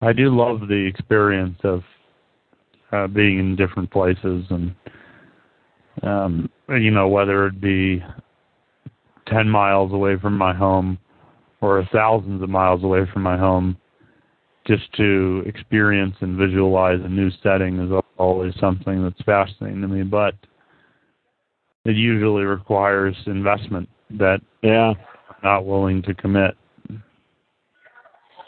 I do love the experience of uh, being in different places and, um, you know, whether it be 10 miles away from my home or thousands of miles away from my home just to experience and visualize a new setting is always something that's fascinating to me. But it usually requires investment that yeah I'm not willing to commit.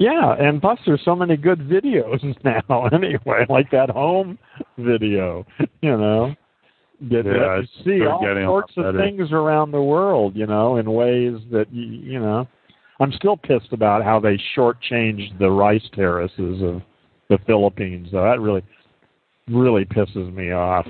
Yeah, and plus there's so many good videos now anyway, like that home video, you know. Get yeah, to see all sorts of things around the world, you know, in ways that you, you know. I'm still pissed about how they shortchanged the rice terraces of the Philippines. Though that really, really pisses me off.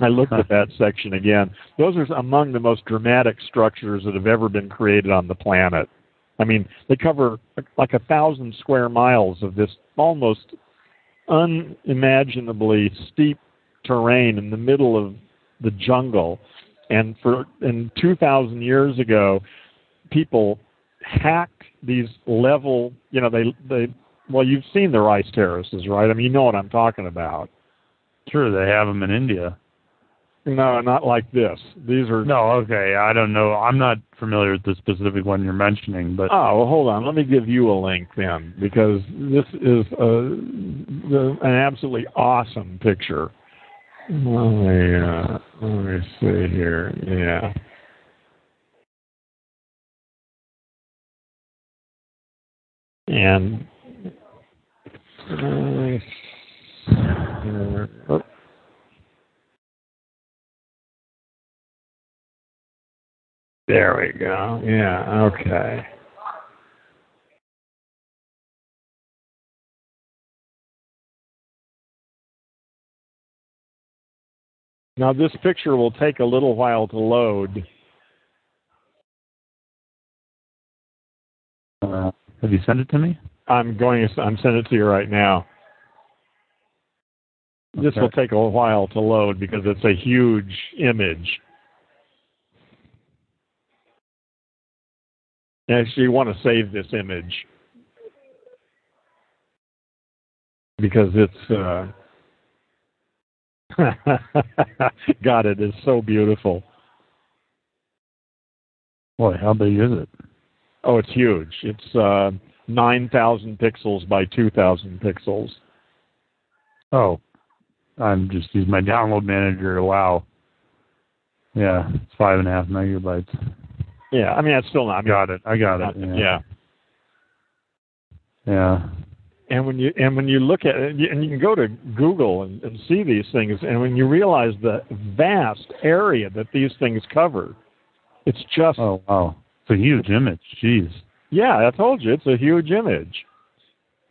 I looked at that section again. Those are among the most dramatic structures that have ever been created on the planet. I mean, they cover like a thousand square miles of this almost unimaginably steep terrain in the middle of the jungle. And for in 2,000 years ago, people hacked these level. You know, they they. Well, you've seen the rice terraces, right? I mean, you know what I'm talking about. Sure, they have them in India. No, not like this. These are no. Okay, I don't know. I'm not familiar with the specific one you're mentioning, but oh, well, hold on. Let me give you a link then, because this is a, the, an absolutely awesome picture. Let me uh, let me see here. Yeah. And uh, uh, There we go. Yeah, okay. Now this picture will take a little while to load. Uh, have you sent it to me? I'm going. To, I'm sending it to you right now. Okay. This will take a while to load because it's a huge image. Actually, you want to save this image because it's. Uh, God, it is so beautiful. Boy, how big is it? Oh, it's huge. It's uh, 9,000 pixels by 2,000 pixels. Oh, I'm just using my download manager. Wow. Yeah, it's five and a half megabytes. Yeah, I mean, it's still not. I got it. I got it. Yeah. yeah. Yeah. And when you and when you look at it, and you can go to Google and, and see these things, and when you realize the vast area that these things cover, it's just oh wow, it's a huge image. Jeez. Yeah, I told you it's a huge image.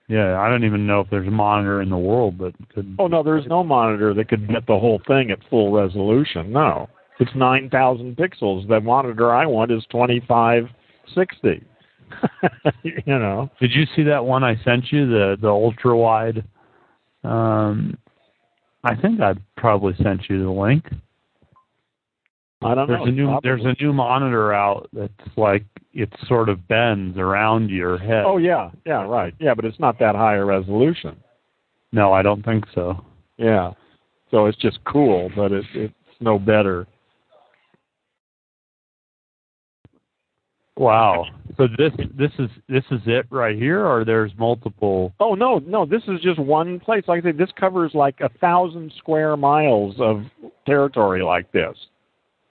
Yeah, I don't even know if there's a monitor in the world that could. Oh no, there's no monitor that could get the whole thing at full resolution. No. It's 9,000 pixels. The monitor I want is 2560. you know. Did you see that one I sent you, the the ultra wide? Um, I think I probably sent you the link. I don't there's know. A new, probably. there's a new monitor out that's like it sort of bends around your head. Oh yeah, yeah, right. Yeah, but it's not that high a resolution. No, I don't think so. Yeah. So it's just cool, but it, it's no better. Wow. So this this is this is it right here, or there's multiple? Oh no, no. This is just one place. Like I said, this covers like a thousand square miles of territory like this.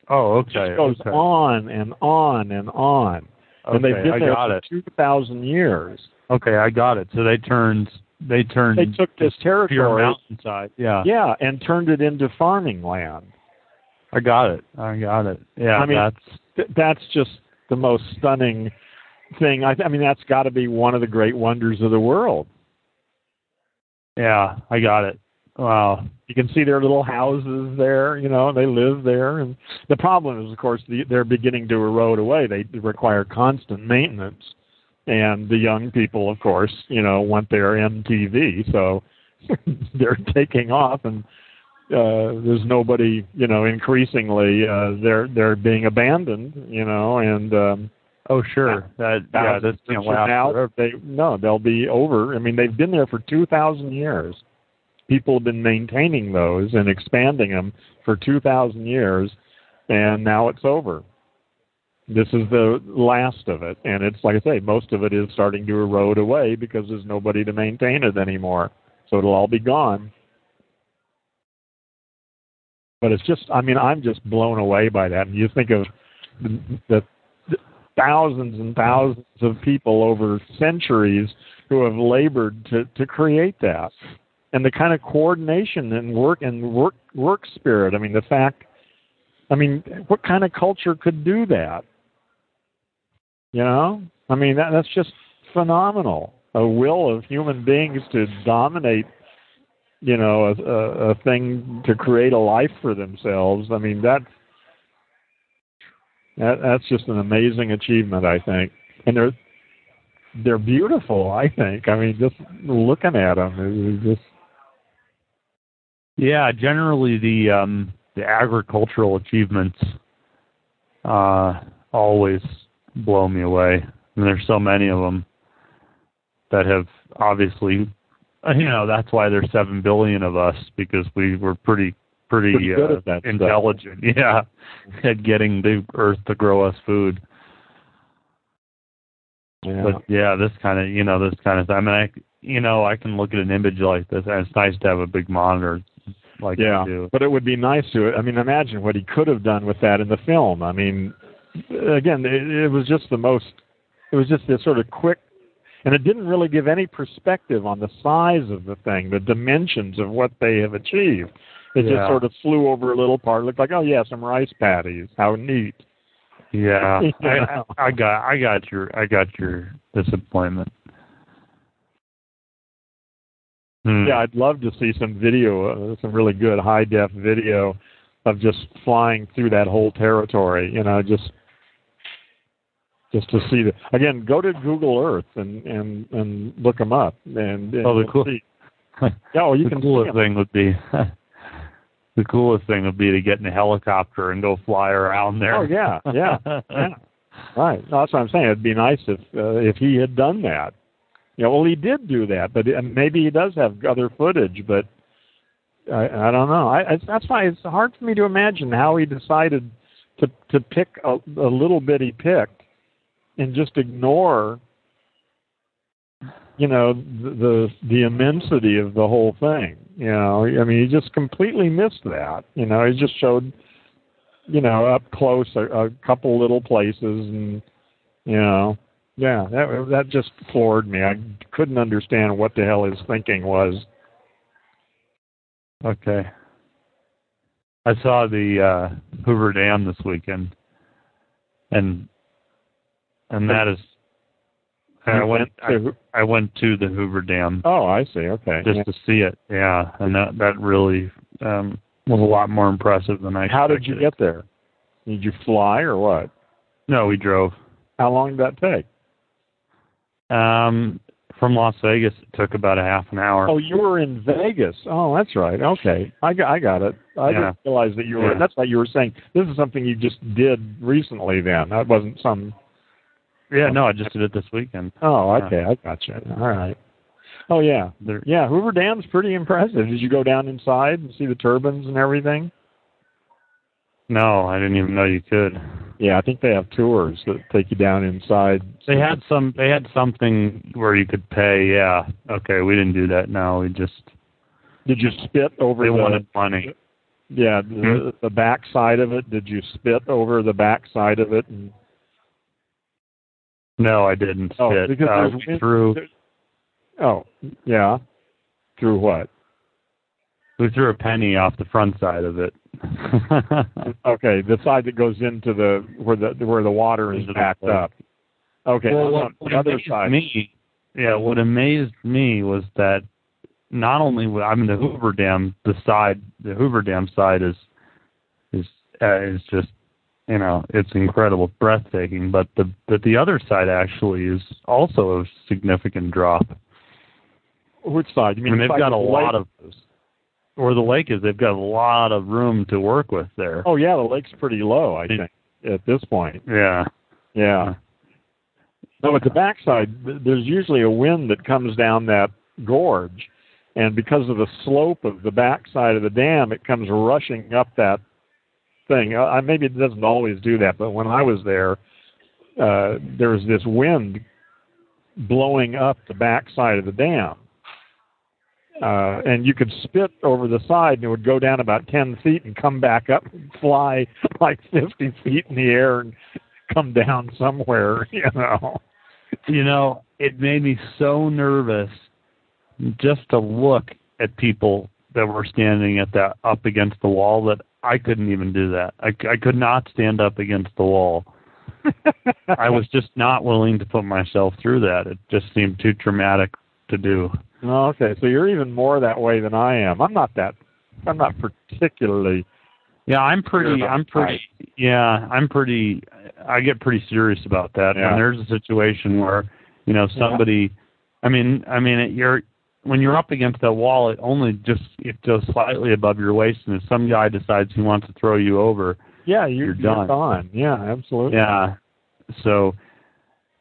Oh, okay. It just goes okay. on and on and on. Okay, and they've been I there got for it. two thousand years. Okay, I got it. So they turned they turned They took this territory, mountainside. Yeah. yeah, and turned it into farming land. I got it. I got it. Yeah, I mean, that's Th- that's just the most stunning thing. I, I mean, that's got to be one of the great wonders of the world. Yeah, I got it. Wow. You can see their little houses there, you know, they live there. And the problem is, of course, the, they're beginning to erode away. They require constant maintenance. And the young people, of course, you know, want their MTV. So they're taking off and uh, there's nobody, you know, increasingly uh, they're they're being abandoned, you know, and um, oh sure, that yeah, that's you know, now they no, they'll be over. I mean, they've been there for two thousand years. People have been maintaining those and expanding them for two thousand years, and now it's over. This is the last of it, and it's like I say, most of it is starting to erode away because there's nobody to maintain it anymore. So it'll all be gone but it's just I mean I'm just blown away by that. And you think of the, the, thousands and thousands of people over centuries who have labored to to create that, and the kind of coordination and work and work work spirit. I mean the fact. I mean, what kind of culture could do that? You know, I mean that that's just phenomenal. A will of human beings to dominate you know a, a, a thing to create a life for themselves. I mean that, that that's just an amazing achievement, I think, and they're they're beautiful. I think. I mean, just looking at them is just. Yeah, generally the um, the agricultural achievements uh, always blow me away. I mean, there's so many of them that have obviously you know that's why there's seven billion of us because we were pretty pretty, pretty uh, intelligent. Stuff. Yeah, at getting the Earth to grow us food. Yeah. But yeah, this kind of you know this kind of I mean I you know I can look at an image like this and it's nice to have a big monitor like yeah. But it would be nice to I mean imagine what he could have done with that in the film. I mean again it, it was just the most it was just this sort of quick and it didn't really give any perspective on the size of the thing, the dimensions of what they have achieved. It yeah. just sort of flew over a little part, looked like, oh yeah, some rice paddies. How neat. Yeah, I, I got, I got your, I got your disappointment. Hmm. Yeah, I'd love to see some video, uh, some really good high def video of just flying through that whole territory. You know, just just to see the again go to Google Earth and and and look them up and, and oh the cool see. yeah well, you the can coolest thing would be the coolest thing would be to get in a helicopter and go fly around there. Oh yeah yeah yeah. Right. No, that's what I'm saying. It'd be nice if uh, if he had done that. Yeah well he did do that but and maybe he does have other footage but I I don't know. I, I that's why it's hard for me to imagine how he decided to to pick a, a little bit he picked and just ignore you know the, the immensity of the whole thing you know? I mean he just completely missed that you know? He just showed you know up close a, a couple little places and you know? Yeah that that just floored me. I couldn't understand what the hell his thinking was. Okay. I saw the uh hoover dam this weekend and and that is I went I, I went to the Hoover Dam. Oh, I see. Okay. Just yeah. to see it. Yeah, and that that really um was a lot more impressive than I How did you get there? Did you fly or what? No, we drove. How long did that take? Um from Las Vegas it took about a half an hour. Oh, you were in Vegas. Oh, that's right. Okay. I got I got it. I yeah. didn't realize that you were yeah. that's why you were saying. This is something you just did recently then. That wasn't some yeah, no, I just did it this weekend. Oh, okay. I got you. All right. Oh yeah, They're, yeah. Hoover Dam's pretty impressive. Did you go down inside and see the turbines and everything? No, I didn't even know you could. Yeah, I think they have tours that take you down inside. They had some. They had something where you could pay. Yeah. Okay, we didn't do that. No, we just. Did you spit over? They the, wanted money. Yeah, the, hmm? the back side of it. Did you spit over the back side of it and no, I didn't oh, spit. Because uh, there's, through. There's, oh, yeah. Through what? We threw a penny off the front side of it. okay, the side that goes into the where the where the water is backed up. Okay, well, what, what the other side. me, yeah, what amazed me was that not only I mean the Hoover Dam, the side, the Hoover Dam side is is uh, is just you know it's incredible, breathtaking. But the but the other side actually is also a significant drop. Which side? You mean I mean, the they've got a lot lake? of where the lake is. They've got a lot of room to work with there. Oh yeah, the lake's pretty low. I think at this point. Yeah, Yeah. No, at the backside, there's usually a wind that comes down that gorge, and because of the slope of the backside of the dam, it comes rushing up that thing. I maybe it doesn't always do that, but when I was there, uh, there was this wind blowing up the backside of the dam. Uh, and you could spit over the side and it would go down about 10 feet and come back up and fly like 50 feet in the air and come down somewhere, you know. you know, it made me so nervous just to look at people that were standing at that up against the wall that I couldn't even do that. I, I could not stand up against the wall. I was just not willing to put myself through that. It just seemed too traumatic to do. Oh, okay, so you're even more that way than I am. I'm not that. I'm not particularly. Yeah, I'm pretty. I'm pretty. Yeah, I'm pretty. I get pretty serious about that. Yeah. When there's a situation where, you know, somebody. I mean, I mean, it, you're when you're up against that wall, it only just it goes slightly above your waist, and if some guy decides he wants to throw you over, Yeah, you, You're done. gone. Yeah, absolutely. yeah. So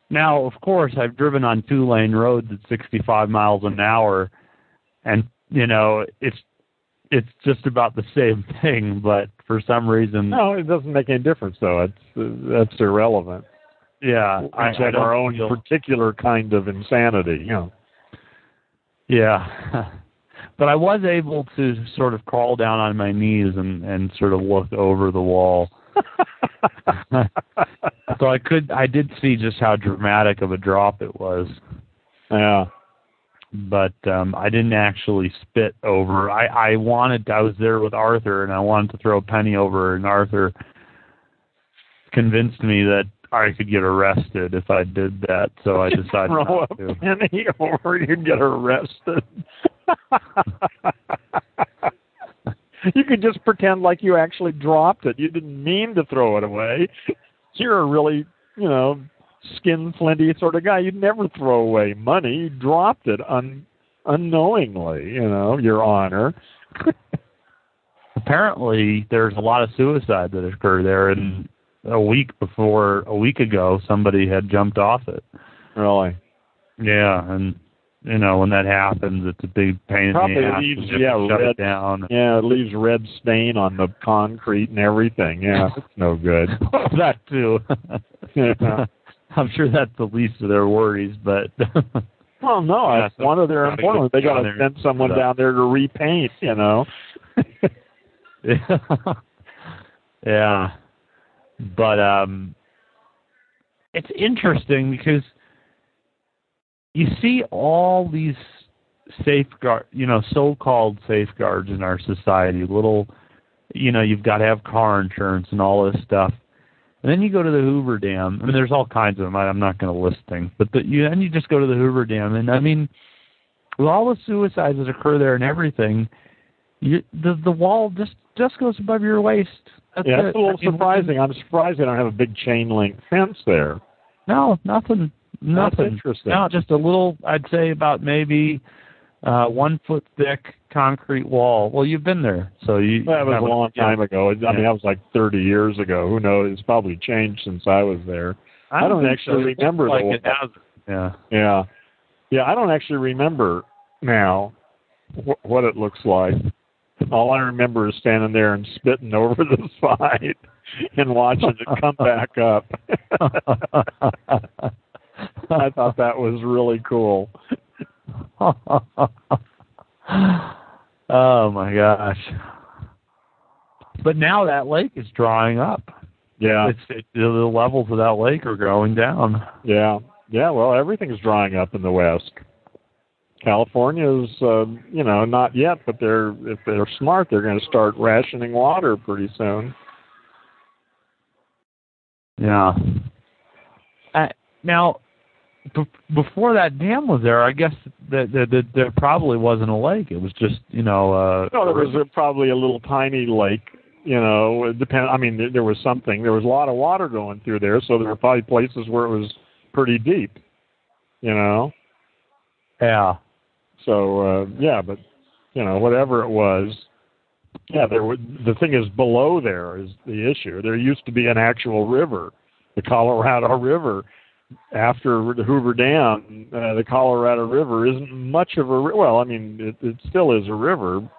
now, of course, I've driven on two lane roads at 65 miles an hour, and you know, it's it's just about the same thing. But for some reason, No, it doesn't make any difference though. It's uh, that's irrelevant. yeah, I, I have our own particular kind of insanity. You know. Yeah. But I was able to sort of crawl down on my knees and and sort of look over the wall. so I could I did see just how dramatic of a drop it was. yeah. But um I didn't actually spit over. I I wanted I was there with Arthur and I wanted to throw a penny over and Arthur convinced me that I could get arrested if I did that, so I decided Throw not a to. penny or you'd get arrested. you could just pretend like you actually dropped it. You didn't mean to throw it away. You're a really, you know, skin flinty sort of guy. You'd never throw away money. You dropped it un- unknowingly, you know, your honor. apparently there's a lot of suicide that occurred there and a week before a week ago somebody had jumped off it really. yeah and you know when that happens it's a big pain Probably in the ass leaves, yeah, shut red- it down Yeah, it leaves red stain on the concrete and everything. Yeah, it's no good. Oh, that too Yeah. i'm sure that's the least of their worries but Well, no, Yeah, it's so one of their important. They got to send someone down there to repaint. You know. yeah. yeah but um it's interesting because you see all these safeguard you know so-called safeguards in our society little you know you've got to have car insurance and all this stuff and then you go to the Hoover Dam. I mean, there's all kinds of them. I'm not going to list things, but the, you then you just go to the Hoover Dam, and I mean, with all the suicides that occur there and everything, you, the the wall just just goes above your waist. That's yeah, it. it's a little I mean, surprising. I'm surprised they don't have a big chain link fence there. No, nothing. That's Nothing. interesting. No, just a little. I'd say about maybe uh one foot thick concrete wall. Well, you've been there, so you. That was a long yeah. time ago. I mean, Yeah. that was like 30 years ago. Who knows? It's probably changed since I was there. I don't think actually so. Remember like it has. Yeah. Yeah, yeah. I don't actually remember now wh- what it looks like. All I remember is standing there and spitting over the side and watching it come back up. I thought that was really cool. oh my gosh. But now that lake is drying up. Yeah, It's it, the levels of that lake are going down. yeah, yeah. Well, everything's drying up in the West. California's, uh, you know, not yet, but they're if they're smart, they're going to start rationing water pretty soon. Yeah. I now, b- before that dam was there, I guess that that that there probably wasn't a lake. It was just you know. uh No, there was a, probably a little tiny lake. You know, it depend. I mean, there, there was something. There was a lot of water going through there, so there were probably places where it was pretty deep. You know. Yeah. So uh, yeah, but you know, whatever it was, yeah, there was. The thing is, below there is the issue. There used to be an actual river, the Colorado River. After the Hoover Dam, uh, the Colorado River isn't much of a well. I mean, it, it still is a river.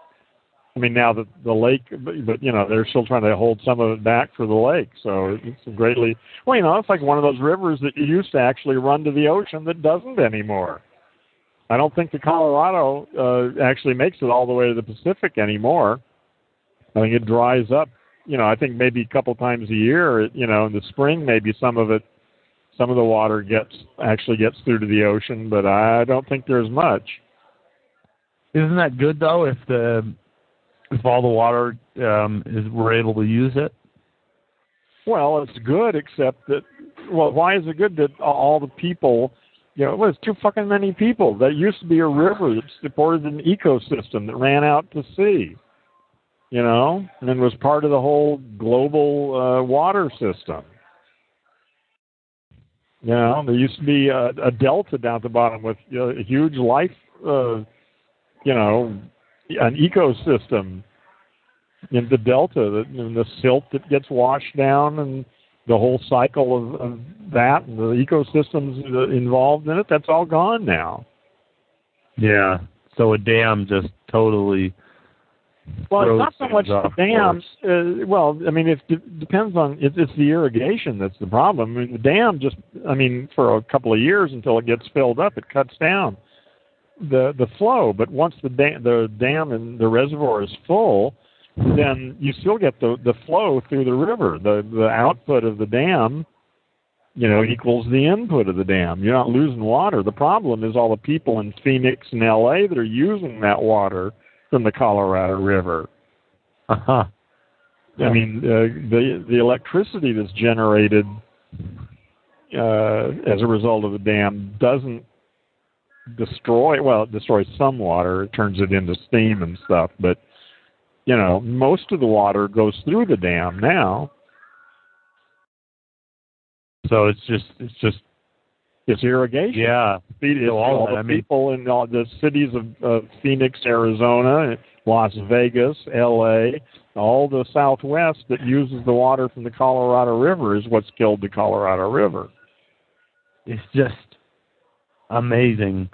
I mean, now that the lake, but, but you know, they're still trying to hold some of it back for the lake. So it's greatly well. You know, it's like one of those rivers that used to actually run to the ocean that doesn't anymore. I don't think the Colorado uh, actually makes it all the way to the Pacific anymore. I think it dries up. You know, I think maybe a couple times a year. You know, in the spring, maybe some of it, some of the water gets actually gets through to the ocean, but I don't think there's much. Isn't that good though? If the if all the water um, is we're able to use it. Well, it's good, except that. Well, why is it good that all the people you know, it was too fucking many people. That used to be a river that supported an ecosystem that ran out to sea, you know, and was part of the whole global uh, water system. You know, there used to be a, a delta down at the bottom with you know, a huge life, uh, you know, an ecosystem in the delta, and the silt that gets washed down and the whole cycle of, of that and the ecosystems involved in it, that's all gone now. Yeah. So a dam just totally. Well, it's not so much the dams. Uh, well, I mean, it d- depends on it, it's the irrigation that's the problem. I mean, the dam just, I mean, for a couple of years until it gets filled up, it cuts down the the flow. But once the dam, the dam and the reservoir is full, then you still get the the flow through the river. The the output of the dam, you know, equals the input of the dam. You're not losing water. The problem is all the people in Phoenix and LA that are using that water from the Colorado River. Uh-huh. I mean, uh, the the electricity that's generated uh, as a result of the dam doesn't destroy. Well, it destroys some water. It turns it into steam and stuff, but you know, most of the water goes through the dam now. So it's just it's just it's irrigation. Yeah, so all, all the people mean, in all the cities of uh, Phoenix, Arizona, Las Vegas, L.A., all the Southwest that uses the water from the Colorado River is what's killed the Colorado River. It's just amazing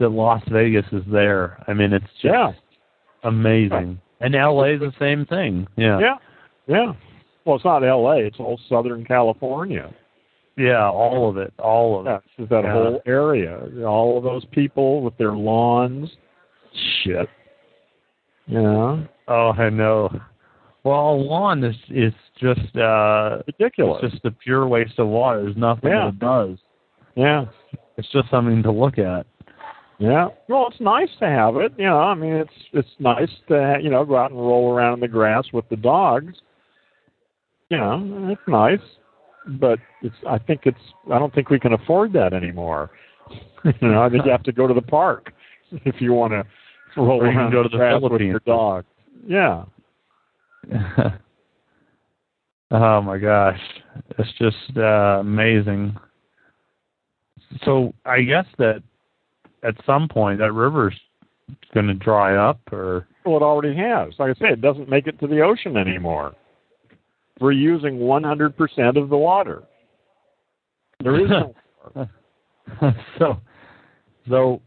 that Las Vegas is there. I mean, it's just yeah amazing. And LA is the same thing. Yeah. Yeah. Yeah. Well, it's not LA. It's all Southern California. Yeah, all of it, all of yeah, it. It's that yeah. whole area. All of those people with their lawns. Shit. Yeah. Oh, I know. Well, a lawn is is just uh ridiculous. It's just a pure waste of water. There's nothing yeah. that it does. Yeah. It's just something to look at. Yeah. Well, it's nice to have it. You know, I mean, it's it's nice to you know go out and roll around in the grass with the dogs. You know, it's nice, but it's. I think it's. I don't think we can afford that anymore. you know, I think you have to go to the park if you want to roll or around go to the grass with your dog. Yeah. oh my gosh, it's just uh, amazing. So I guess that at some point that river's going to dry up or well it already has. Like i say it doesn't make it to the ocean anymore. We're using 100% of the water. There is no so so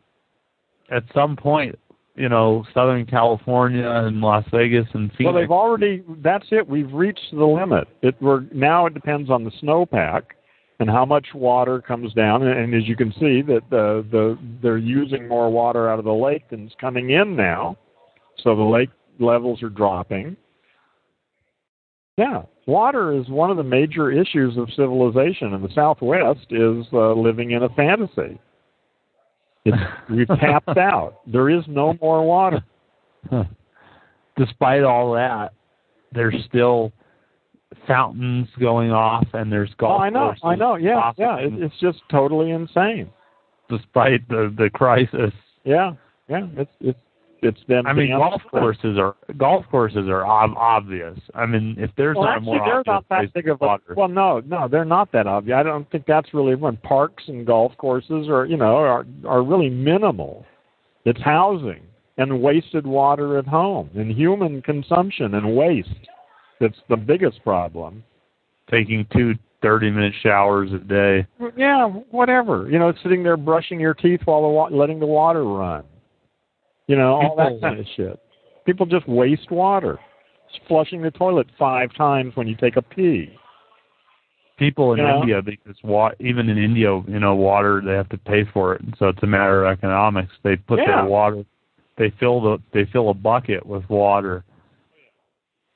at some point you know southern california and las vegas and phoenix well they've already that's it. We've reached the limit. It we're now it depends on the snowpack and how much water comes down. And, as you can see, that the, the they're using more water out of the lake than is coming in now, so the lake levels are dropping. Yeah, water is one of the major issues of civilization, and the Southwest is uh, living in a fantasy. It's, we've tapped out. There is no more water. Despite all that, there's still fountains going off and there's oh, golf oh, I know, I know, yeah, yeah. It, it's just totally insane. Despite the the crisis. Yeah, yeah. It's it's it's them. I mean, golf courses are golf courses are ob- obvious. I mean, if there's well, not actually, a more they're not that big of a, water. Well, no, no, they're not that obvious. I don't think that's really when parks and golf courses are you know are are really minimal. It's housing and wasted water at home and human consumption and waste. That's the biggest problem. Taking two 30 minute showers a day. Yeah, whatever. You know, sitting there brushing your teeth while the wa- letting the water run. You know, all that kind of shit. People just waste water. Just flushing the toilet five times when you take a pee. People in You know? India, because wa- even in India, you know, water they have to pay for it, and so it's a matter of economics. They put Yeah. their water, they fill the, they fill a bucket with water,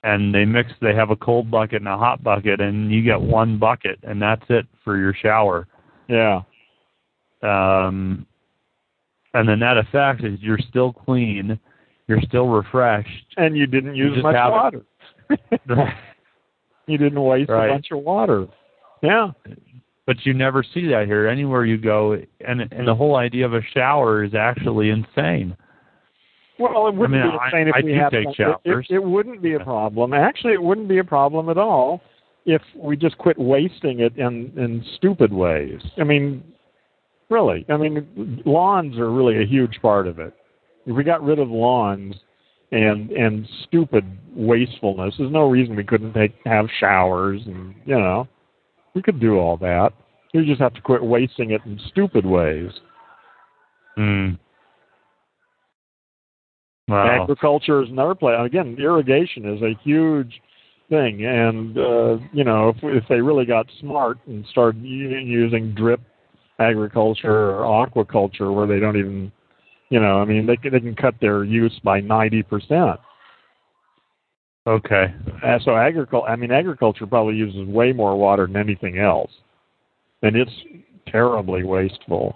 and they mix. They have a cold bucket and a hot bucket, and you get one bucket, and that's it for your shower. Yeah. Um, and the net effect is you're still clean, you're still refreshed. And you didn't use just much water. you didn't waste Right. a bunch of water. Yeah. but you never see that here. Anywhere you go, and and the whole idea of a shower is actually insane. Well, it wouldn't mean, be I- insane if I we had It, it wouldn't be a problem. Actually, it wouldn't be a problem at all if we just quit wasting it in in stupid ways. I mean, really. I mean, lawns are really a huge part of it. If we got rid of lawns and and stupid wastefulness, there's no reason we couldn't take have showers and you know, we could do all that. We just have to quit wasting it in stupid ways. Hmm. Wow. Agriculture is another place. Again, irrigation is a huge thing, and uh, you know, if if they really got smart and started using drip agriculture or aquaculture, where they don't even, you know, I mean, they can, they can cut their use by ninety percent. Okay. Uh, so agriculture, I mean, agriculture probably uses way more water than anything else, and it's terribly wasteful.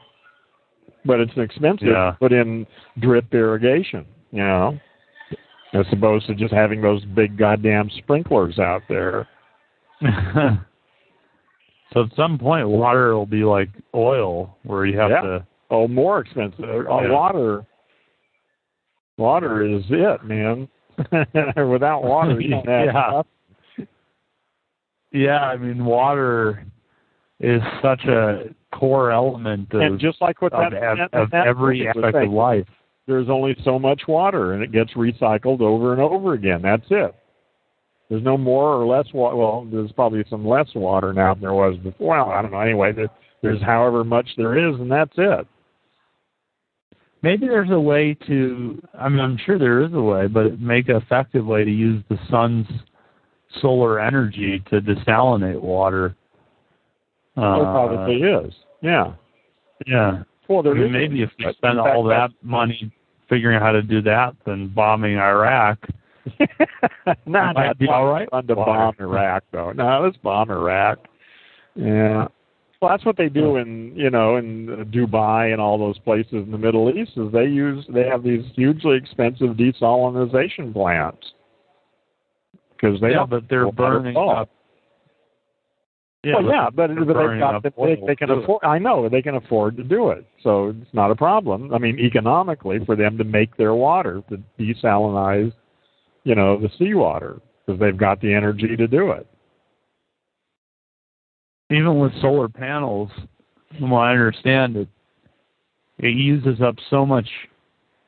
But it's expensive Yeah. to put in drip irrigation, you know, as opposed to just having those big goddamn sprinklers out there. so at some point, water will be like oil, where you have Yeah. to. Oh, more expensive. Uh, Yeah. Water, water is it, man. Without water, you don't have Yeah. nothing. Yeah, I mean, water is such a core element of, And just like what of, that, that- of that every aspect of life. There's only so much water and it gets recycled over and over again. That's it. There's no more or less water. Well, there's probably some less water now than there was before. Well, I don't know. Anyway, there- there's however much there is, and that's it. Maybe there's a way to. I mean, I'm sure there is a way, but make an effective way to use the sun's solar energy to desalinate water. There Uh, probably is. Yeah. yeah. Well, I mean, maybe if we spend all that money figuring out how to do that than bombing Iraq, Not might be all right. fun to bomb Iraq, though. No, let's bomb Iraq. Yeah. Well, that's what they do in you know in Dubai and all those places in the Middle East. Is they use they have these hugely expensive desalinization plants because they yeah, but they're burning at up. well, yeah, but, but they've got the, they, they can afford. I know they can afford to do it, so it's not a problem. I mean, economically, for them to make their water to desalinize, you know, the seawater because they've got the energy to do it. even with solar panels, from what I understand, it it uses up so much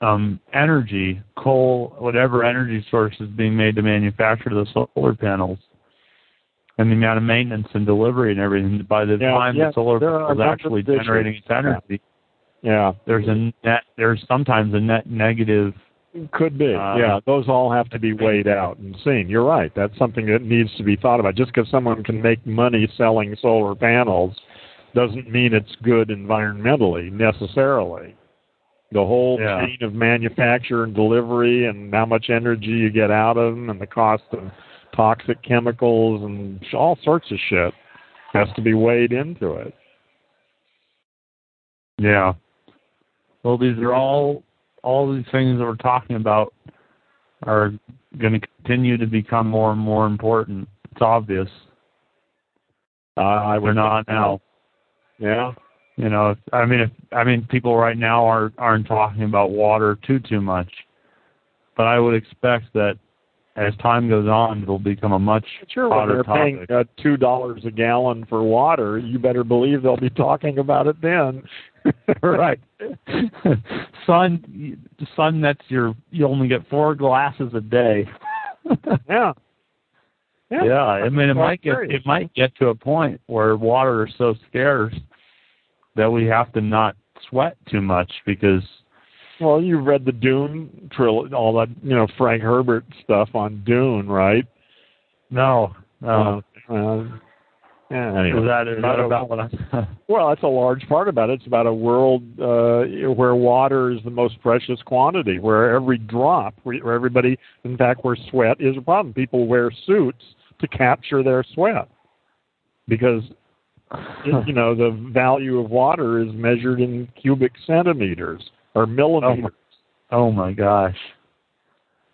um, energy, coal, whatever energy source is being made to manufacture the solar panels, and the amount of maintenance and delivery and everything. By the Yeah, time yeah, the solar panel is actually generating its energy, Yeah, there's a net. There's sometimes a net negative. could be. Uh, yeah, those all have to be weighed out and seen. You're right. That's something that needs to be thought about. Just because someone can make money selling solar panels doesn't mean it's good environmentally necessarily. The whole Yeah. chain of manufacture and delivery and how much energy you get out of them and the cost of toxic chemicals and all sorts of shit has to be weighed into it. Yeah. Well, these are all all these things that we're talking about are going to continue to become more and more important. it's obvious. Uh, I We're not now. Yeah. You know, I mean, if, I mean, people right now aren't aren't talking about water too too much, but I would expect that as time goes on, it'll become a much sure when hotter they're topic. paying uh, two dollars a gallon for water. You better believe they'll be talking about it then. right. son, son, that's your. You only get four glasses a day. yeah. Yeah. Yeah, I mean, it might get it might get to a point where water is so scarce that we have to not sweat too much because Well, you've read the Dune trilogy, all that you know Frank Herbert stuff on Dune, right? no, no. Uh, uh, yeah, anyway. is that is that about what? Well, that's a large part about it. It's about a world uh, where water is the most precious quantity, where every drop, where everybody, in fact, where sweat is a problem. People wear suits to capture their sweat because you know the value of water is measured in cubic centimeters or millimeters, oh my gosh!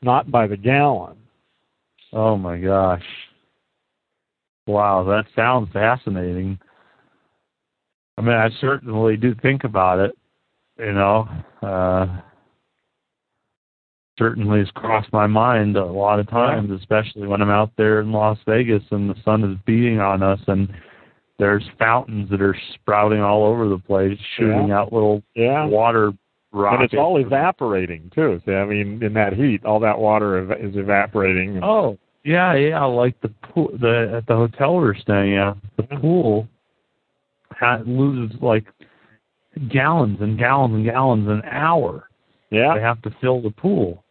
not by the gallon. Oh my gosh! Wow, that sounds fascinating. I mean, I certainly do think about it. You know, uh, certainly has crossed my mind a lot of times, especially when I'm out there in Las Vegas and the sun is beating on us and there's fountains that are sprouting all over the place, shooting out little Yeah. water rockets. And it's all evaporating too. See, I mean, in that heat, all that water ev- is evaporating. Oh, yeah, yeah, like the pool, the at the hotel we're staying at, the mm-hmm. pool ha loses like gallons and gallons and gallons an hour. Yeah, they have to fill the pool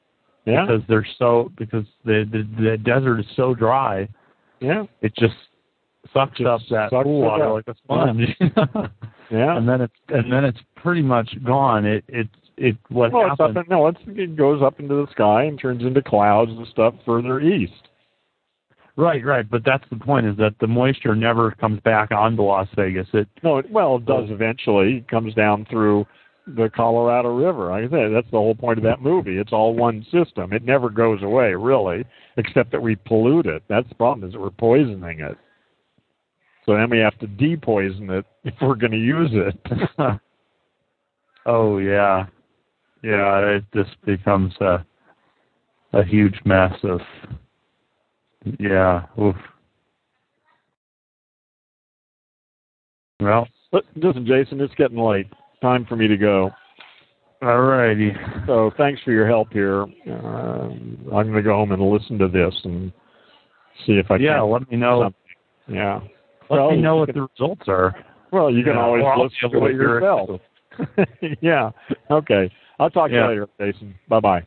yeah, because they're so because the the, the desert is so dry. yeah, It just sucks up that sucks pool water up. like a sponge. yeah. and then it's and then it's pretty much gone. It it it what well, it's up happens? in, no, it's, it goes up into the sky and turns into clouds and stuff further east. Right, right. But that's the point is that the moisture never comes back onto Las Vegas. It No, it, well, it does oh. eventually. It comes down through the Colorado River. Like I said, that's the whole point of that movie. It's all one system. It never goes away, really, except that we pollute it. That's the problem is that we're poisoning it. So then we have to depoison it if we're going to use it. oh yeah, yeah. It just becomes a a huge mess of yeah. Oof. Well, listen, Jason, it's getting late. Time for me to go. all righty. So thanks for your help here. Uh, I'm going to go home and listen to this and see if I Yeah, can. let me know. Yeah. Let Well, me know what can- the results are. Well, you can Yeah, always I'll listen be it to hear it. yourself. yeah. Okay. I'll talk to you later, Jason. Bye bye.